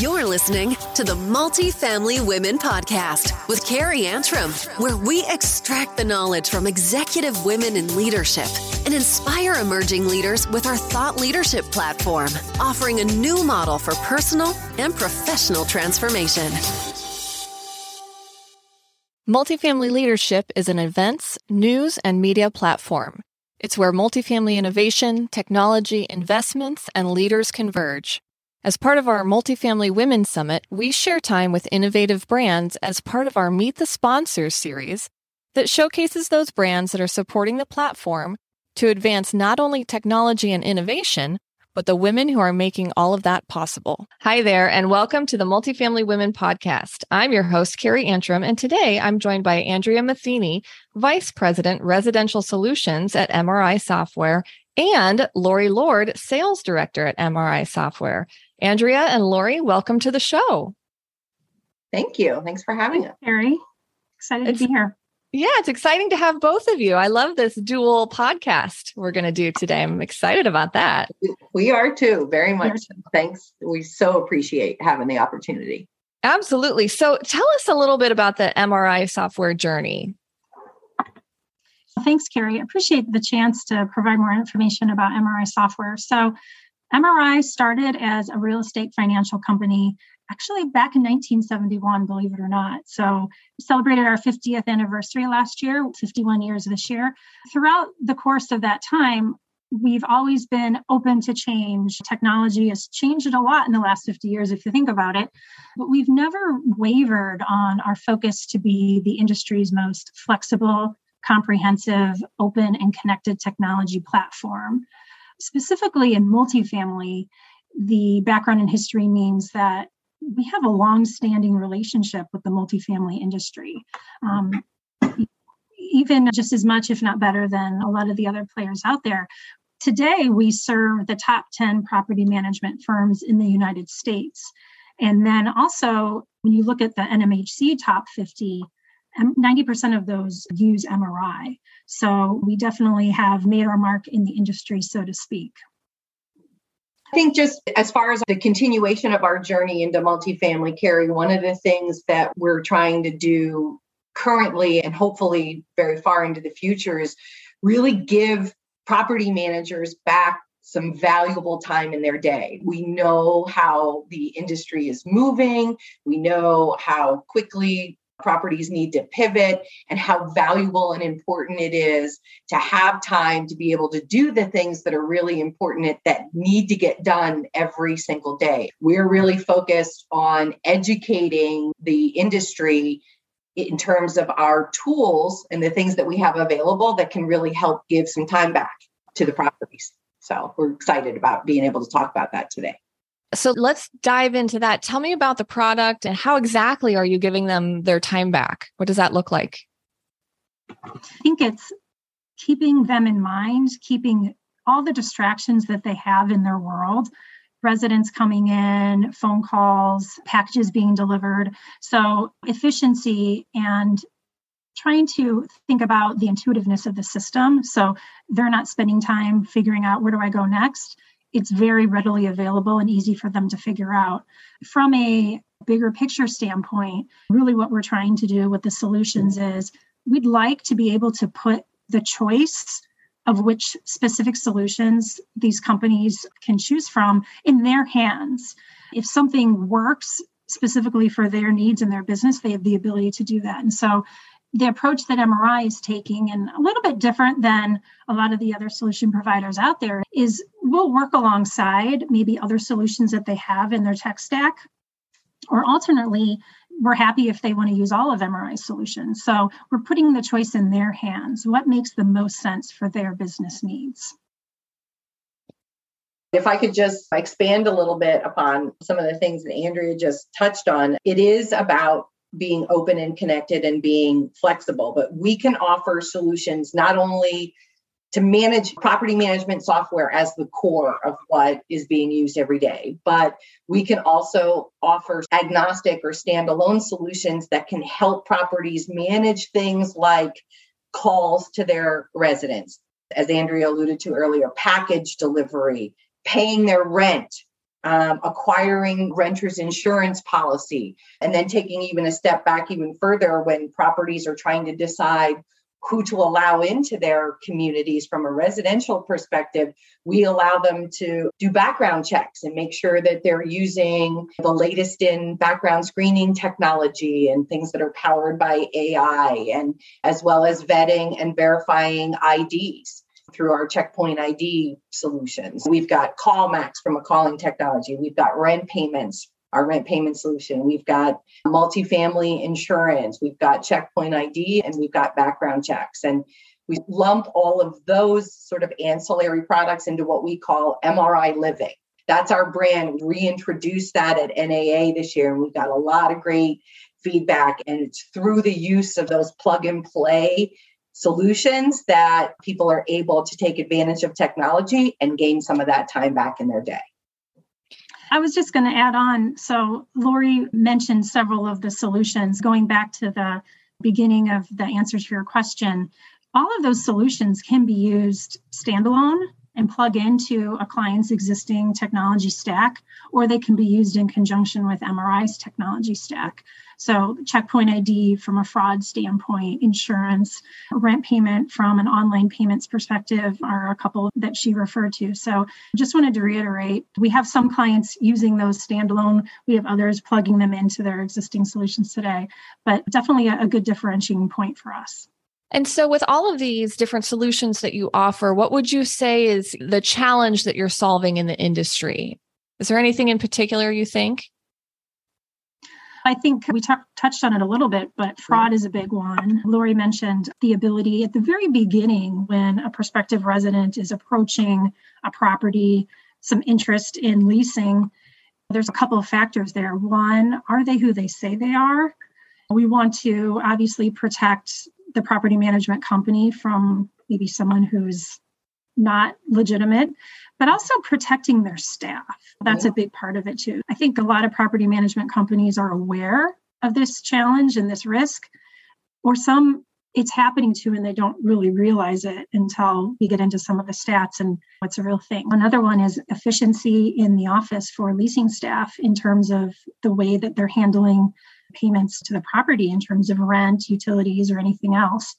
You're listening to the Multifamily Women Podcast with Carrie Antrim, where we extract the knowledge from executive women in leadership and inspire emerging leaders with our thought leadership platform, offering a new model for personal and professional transformation. Multifamily Leadership is an events, news, and media platform. It's where multifamily innovation, technology, investments, and leaders converge. As part of our Multifamily Women's Summit, we share time with innovative brands as part of our Meet the Sponsors series that showcases those brands that are supporting the platform to advance not only technology and innovation, but the women who are making all of that possible. Hi there, and welcome to the Multifamily Women Podcast. I'm your host, Carrie Antrim, and today I'm joined by Andrea Matheny, Vice President, Residential Solutions at MRI Software, and Lori Lord, Sales Director at MRI Software. Andrea and Lori, welcome to the show. Thank you. Thanks for having us. Carrie. Excited it's, to be here. Yeah, it's exciting to have both of you. I love this dual podcast we're going to do today. I'm excited about that. We are too, very much. Thanks. We so appreciate having the opportunity. Absolutely. So tell us a little bit about the MRI software journey. Thanks, Carrie. I appreciate the chance to provide more information about MRI software. So, MRI started as a real estate financial company actually back in 1971, believe it or not. So, celebrated our 50th anniversary last year, 51 years this year. Throughout the course of that time, we've always been open to change. Technology has changed a lot in the last 50 years, if you think about it, but we've never wavered on our focus to be the industry's most flexible, comprehensive, open, and connected technology platform specifically in multifamily, the background in history means that we have a long-standing relationship with the multifamily industry. Um, even just as much, if not better, than a lot of the other players out there. Today, we serve the top 10 property management firms in the United States. And then also, when you look at the NMHC top 50, 90% of those use MRI. So we definitely have made our mark in the industry, so to speak. I think just as far as the continuation of our journey into multifamily Carrie, one of the things that we're trying to do currently and hopefully very far into the future is really give property managers back some valuable time in their day. We know how the industry is moving. We know how quickly properties need to pivot and how valuable and important it is to have time to be able to do the things that are really important that need to get done every single day. We're really focused on educating the industry in terms of our tools and the things that we have available that can really help give some time back to the properties. So we're excited about being able to talk about that today. So let's dive into that. Tell me about the product and how exactly are you giving them their time back? What does that look like? I think it's keeping them in mind, keeping all the distractions that they have in their world residents coming in, phone calls, packages being delivered. So, efficiency and trying to think about the intuitiveness of the system. So, they're not spending time figuring out where do I go next it's very readily available and easy for them to figure out. From a bigger picture standpoint, really what we're trying to do with the solutions is we'd like to be able to put the choice of which specific solutions these companies can choose from in their hands. If something works specifically for their needs and their business, they have the ability to do that. And so the approach that MRI is taking, and a little bit different than a lot of the other solution providers out there, is we'll work alongside maybe other solutions that they have in their tech stack. Or alternately, we're happy if they want to use all of MRI solutions. So we're putting the choice in their hands. What makes the most sense for their business needs? If I could just expand a little bit upon some of the things that Andrea just touched on, it is about being open and connected and being flexible. But we can offer solutions not only to manage property management software as the core of what is being used every day, but we can also offer agnostic or standalone solutions that can help properties manage things like calls to their residents, as Andrea alluded to earlier, package delivery, paying their rent, um, acquiring renters insurance policy, and then taking even a step back even further when properties are trying to decide who to allow into their communities from a residential perspective, we allow them to do background checks and make sure that they're using the latest in background screening technology and things that are powered by AI, and as well as vetting and verifying IDs through our checkpoint ID solutions. We've got CallMax from a calling technology. We've got rent payments our rent payment solution. We've got multifamily insurance, we've got checkpoint ID, and we've got background checks. And we lump all of those sort of ancillary products into what we call MRI Living. That's our brand. We reintroduced that at NAA this year, and we've got a lot of great feedback. And it's through the use of those plug and play solutions that people are able to take advantage of technology and gain some of that time back in their day. I was just going to add on. So, Lori mentioned several of the solutions going back to the beginning of the answer to your question. All of those solutions can be used standalone and plug into a client's existing technology stack, or they can be used in conjunction with MRI's technology stack. So, checkpoint ID from a fraud standpoint, insurance, rent payment from an online payments perspective are a couple that she referred to. So, just wanted to reiterate we have some clients using those standalone, we have others plugging them into their existing solutions today, but definitely a, good differentiating point for us. And so, with all of these different solutions that you offer, what would you say is the challenge that you're solving in the industry? Is there anything in particular you think? I think we t- touched on it a little bit, but fraud is a big one. Lori mentioned the ability at the very beginning when a prospective resident is approaching a property, some interest in leasing. There's a couple of factors there. One, are they who they say they are? We want to obviously protect the property management company from maybe someone who's not legitimate, but also protecting their staff. That's yeah. a big part of it too. I think a lot of property management companies are aware of this challenge and this risk, or some it's happening to and they don't really realize it until we get into some of the stats and what's a real thing. Another one is efficiency in the office for leasing staff in terms of the way that they're handling payments to the property in terms of rent, utilities, or anything else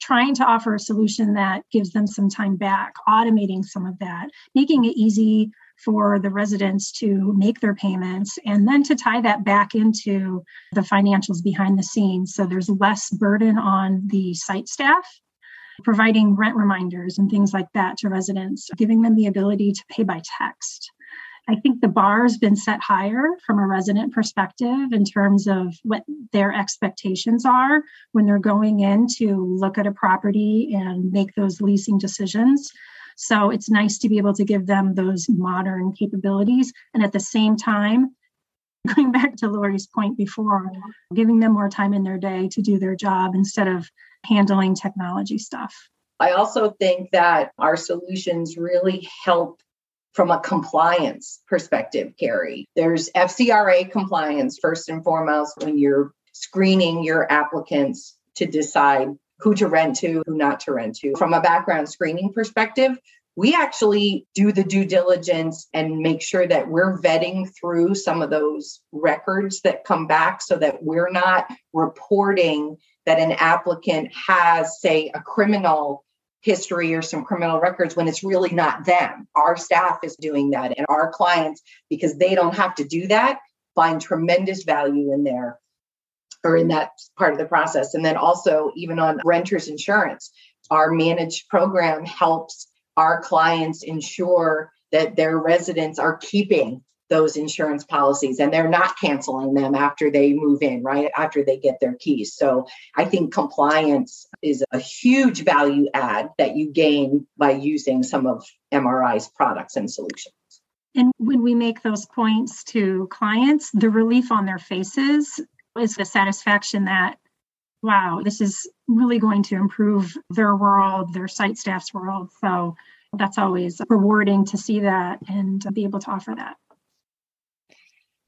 trying to offer a solution that gives them some time back, automating some of that, making it easy for the residents to make their payments and then to tie that back into the financials behind the scenes. So there's less burden on the site staff providing rent reminders and things like that to residents giving them the ability to pay by text I think the bar has been set higher from a resident perspective in terms of what their expectations are when they're going in to look at a property and make those leasing decisions. So it's nice to be able to give them those modern capabilities. And at the same time, going back to Lori's point before, giving them more time in their day to do their job instead of handling technology stuff. I also think that our solutions really help from a compliance perspective, Carrie. There's FCRA compliance, first and foremost, when you're screening your applicants to decide who to rent to, who not to rent to. From a background screening perspective, we actually do the due diligence and make sure that we're vetting through some of those records that come back so that we're not reporting that an applicant has, say, a criminal history or some criminal records when it's really not them. Our staff is doing that, and our clients, because they don't have to do that, find tremendous value in there or in that part of the process. And then also, even on renters insurance, our managed program helps our clients ensure that their residents are keeping those insurance policies and they're not canceling them after they move in, right? After they get their keys. So I think compliance is a huge value add that you gain by using some of MRI's products and solutions. And when we make those points to clients, the relief on their faces is the satisfaction that, wow, this is really going to improve their world, their site staff's world. So that's always rewarding to see that and be able to offer that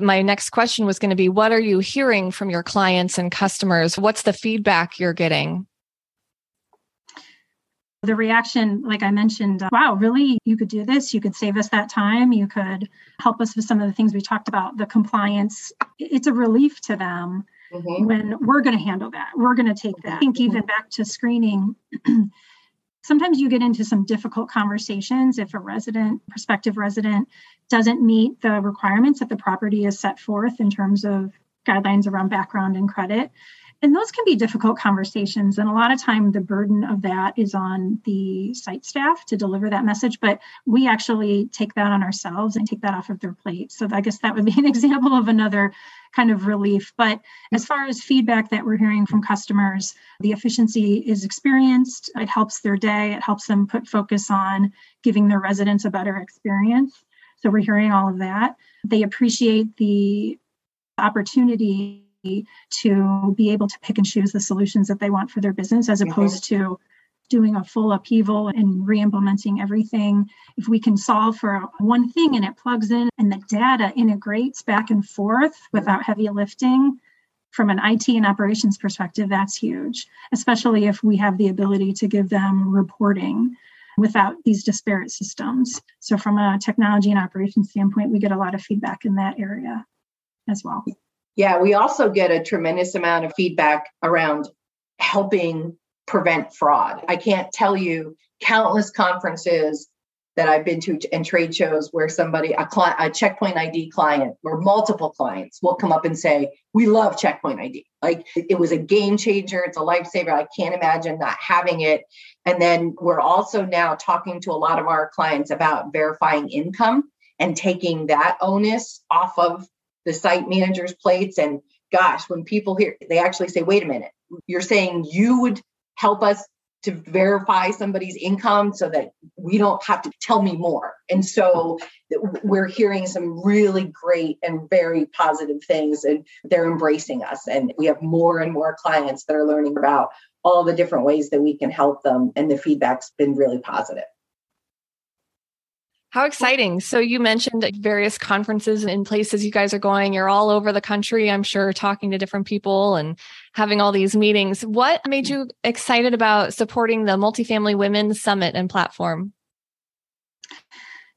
my next question was going to be what are you hearing from your clients and customers? What's the feedback you're getting? the reaction, like I mentioned, uh, wow, really? You could do this. You could save us that time. You could help us with some of the things we talked about, the compliance. It's a relief to them mm-hmm. when we're going to handle that. We're going to take that. I think even back to screening, sometimes you get into some difficult conversations if a resident, prospective resident, doesn't meet the requirements that the property is set forth in terms of guidelines around background and credit and those can be difficult conversations and a lot of time the burden of that is on the site staff to deliver that message but we actually take that on ourselves and take that off of their plate. So i guess that would be an example of another kind of relief. But as far as feedback that we're hearing from customers the efficiency is experienced. It helps their day. It helps them put focus on giving their residents a better experience. So we're hearing all of that. They appreciate the opportunity to be able to pick and choose the solutions that they want for their business as mm-hmm. opposed mm-hmm. to doing a full upheaval and re-implementing everything if we can solve for one thing and it plugs in and the data integrates back and forth without heavy lifting from an IT and operations perspective that's huge especially if we have the ability to give them reporting without these disparate systems so from a technology and operations standpoint we get a lot of feedback in that area as well yeah, we also get a tremendous amount of feedback around helping prevent fraud. I can't tell you countless conferences that I've been to and trade shows where somebody, a client, a checkpoint ID client, or multiple clients will come up and say, We love checkpoint ID. Like it was a game changer. It's a lifesaver. I can't imagine not having it. And then we're also now talking to a lot of our clients about verifying income and taking that onus off of the site managers' plates. And gosh, when people hear, they actually say, wait a minute, you're saying you would help us to verify somebody's income so that we don't have to tell me more. And so we're hearing some really great and very positive things, and they're embracing us. And we have more and more clients that are learning about all the different ways that we can help them. And the feedback's been really positive. How exciting. So you mentioned various conferences and places you guys are going. You're all over the country, I'm sure, talking to different people and having all these meetings. What made you excited about supporting the Multifamily Women Summit and platform?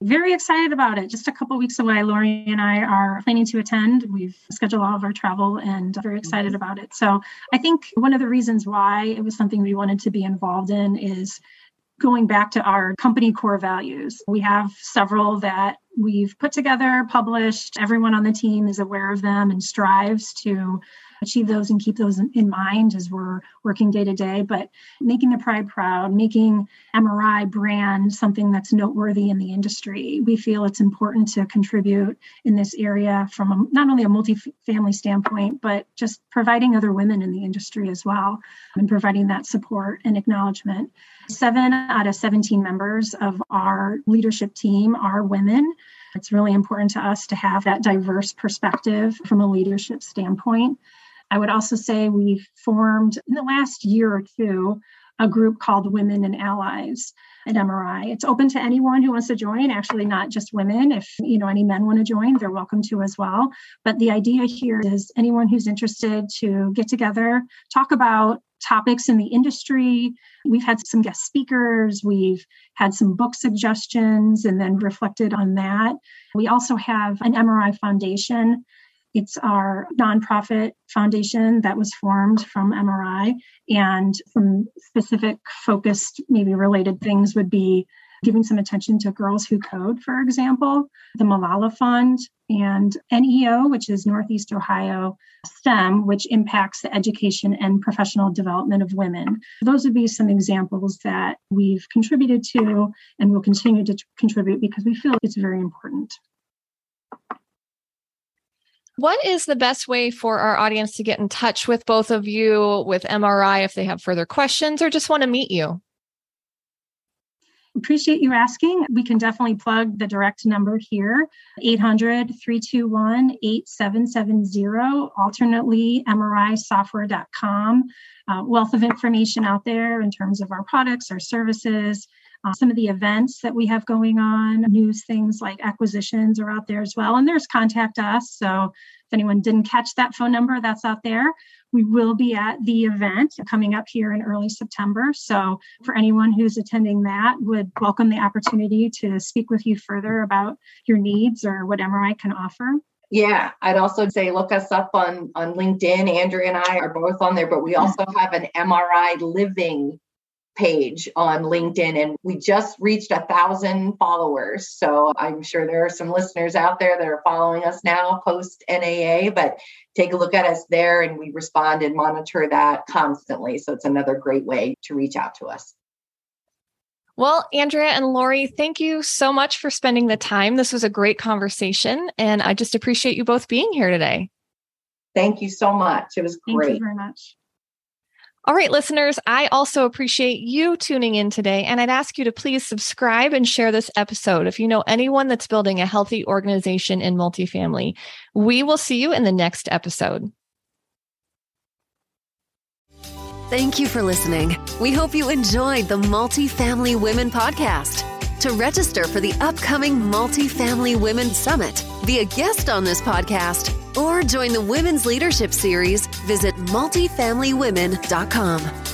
Very excited about it. Just a couple weeks away, Lori and I are planning to attend. We've scheduled all of our travel and very excited about it. So I think one of the reasons why it was something we wanted to be involved in is going back to our company core values. We have several that we've put together, published. Everyone on the team is aware of them and strives to achieve those and keep those in mind as we're working day to day. But making the pride proud, making MRI brand something that's noteworthy in the industry, we feel it's important to contribute in this area from a, not only a multi-family standpoint, but just providing other women in the industry as well and providing that support and acknowledgement. Seven out of 17 members of our leadership team are women. It's really important to us to have that diverse perspective from a leadership standpoint. I would also say we've formed in the last year or two a group called Women and Allies at MRI. It's open to anyone who wants to join, actually not just women. If you know any men want to join, they're welcome to as well. But the idea here is anyone who's interested to get together, talk about topics in the industry. We've had some guest speakers, we've had some book suggestions and then reflected on that. We also have an MRI Foundation it's our nonprofit foundation that was formed from MRI. And some specific focused, maybe related things would be giving some attention to Girls Who Code, for example, the Malala Fund, and NEO, which is Northeast Ohio STEM, which impacts the education and professional development of women. Those would be some examples that we've contributed to and will continue to contribute because we feel it's very important. What is the best way for our audience to get in touch with both of you with MRI if they have further questions or just want to meet you? Appreciate you asking. We can definitely plug the direct number here 800 321 8770, alternately MRIsoftware.com. Uh, wealth of information out there in terms of our products, our services, Uh, some of the events that we have going on, news things like acquisitions are out there as well. And there's contact us. So if anyone didn't catch that phone number, that's out there. We will be at the event coming up here in early September. So for anyone who's attending that, would welcome the opportunity to speak with you further about your needs or what MRI can offer. Yeah, I'd also say look us up on on LinkedIn. Andrea and I are both on there, but we also have an MRI Living page on LinkedIn, and we just reached a thousand followers. So I'm sure there are some listeners out there that are following us now post NAA, but take a look at us there, and we respond and monitor that constantly. So it's another great way to reach out to us. Well, Andrea and Lori, thank you so much for spending the time. This was a great conversation, and I just appreciate you both being here today. Thank you so much. It was great. Thank you very much. All right, listeners, I also appreciate you tuning in today, and I'd ask you to please subscribe and share this episode if you know anyone that's building a healthy organization in multifamily. We will see you in the next episode. Thank you for listening. We hope you enjoyed the Multifamily Women podcast. To register for the upcoming Multifamily Women Summit, be a guest on this podcast, or join the Women's Leadership Series, visit multifamilywomen.com.